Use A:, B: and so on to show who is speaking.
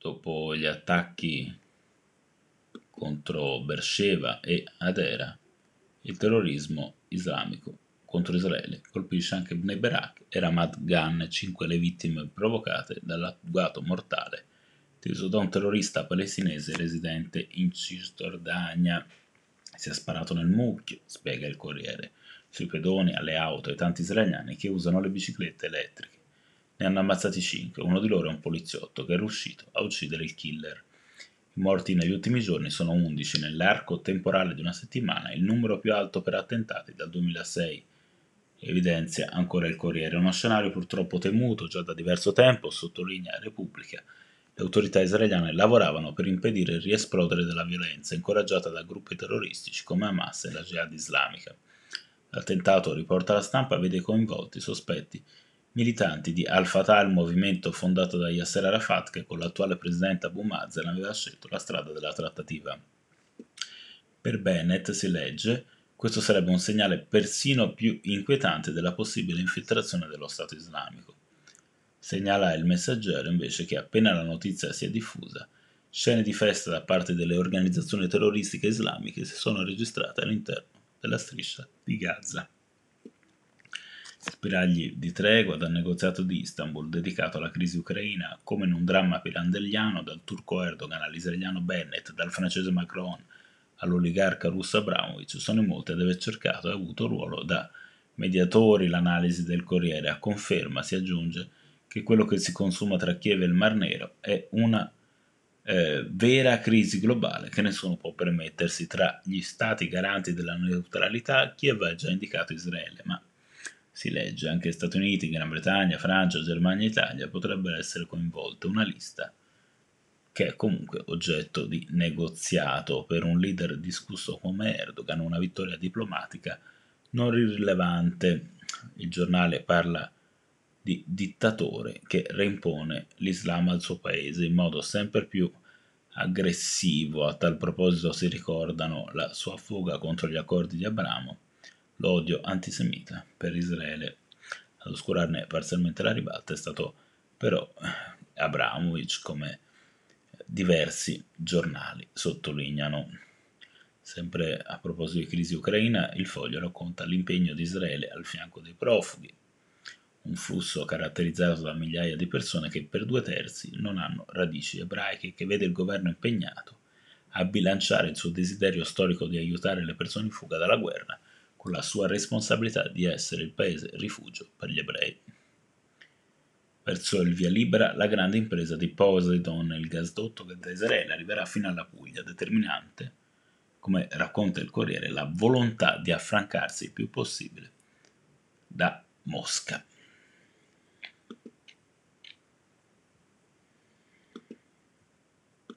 A: dopo gli attacchi contro Beersheba e Adera, il terrorismo islamico contro Israele colpisce anche Bnei Barak e Ramat Gan, cinque le vittime provocate dall'agguato mortale teso da un terrorista palestinese residente in Cisgiordania. Si è sparato nel mucchio, spiega il Corriere, sui pedoni, alle auto e tanti israeliani che usano le biciclette elettriche. Ne hanno ammazzati cinque, uno di loro è un poliziotto che è riuscito a uccidere il killer. I morti negli ultimi giorni sono 11 nell'arco temporale di una settimana, il numero più alto per attentati dal 2006. Evidenzia ancora il Corriere, uno scenario purtroppo temuto già da diverso tempo, sottolinea Repubblica. Le autorità israeliane lavoravano per impedire il riesplodere della violenza incoraggiata da gruppi terroristici come Hamas e la Jihad islamica. L'attentato, riporta la stampa, vede coinvolti sospetti militanti di Al-Fatah, il movimento fondato da Yasser Arafat che con l'attuale presidente Abu Mazen aveva scelto la strada della trattativa. Per Bennett si legge questo sarebbe un segnale persino più inquietante della possibile infiltrazione dello Stato islamico. Segnala il messaggero invece che appena la notizia si è diffusa, scene di festa da parte delle organizzazioni terroristiche islamiche si sono registrate all'interno della striscia di Gaza. Spiragli di tregua dal negoziato di Istanbul dedicato alla crisi ucraina come in un dramma pirandelliano dal turco Erdogan all'israeliano Bennett, dal francese Macron all'oligarca russo Abramovic, sono in molti ad aver cercato e avuto ruolo da mediatori. L'analisi del Corriere a conferma si aggiunge che quello che si consuma tra Kiev e il Mar Nero è una eh, vera crisi globale che nessuno può permettersi. Tra gli stati garanti della neutralità, Kiev ha già indicato Israele, ma si legge anche Stati Uniti, Gran Bretagna, Francia, Germania e Italia potrebbero essere coinvolte, una lista che è comunque oggetto di negoziato per un leader discusso come Erdogan, una vittoria diplomatica non rilevante. Il giornale parla di dittatore che reimpone l'Islam al suo paese in modo sempre più aggressivo. A tal proposito si ricordano la sua fuga contro gli accordi di Abramo l'odio antisemita per Israele. Ad oscurarne parzialmente la ribalta è stato però Abramovic, come diversi giornali sottolineano. Sempre a proposito di crisi ucraina, il foglio racconta l'impegno di Israele al fianco dei profughi, un flusso caratterizzato da migliaia di persone che per due terzi non hanno radici ebraiche e che vede il governo impegnato a bilanciare il suo desiderio storico di aiutare le persone in fuga dalla guerra con la sua responsabilità di essere il paese rifugio per gli ebrei. Verso il via libera la grande impresa di Poseidon, il gasdotto che da Israele arriverà fino alla Puglia, determinante, come racconta il Corriere, la volontà di affrancarsi il più possibile da Mosca.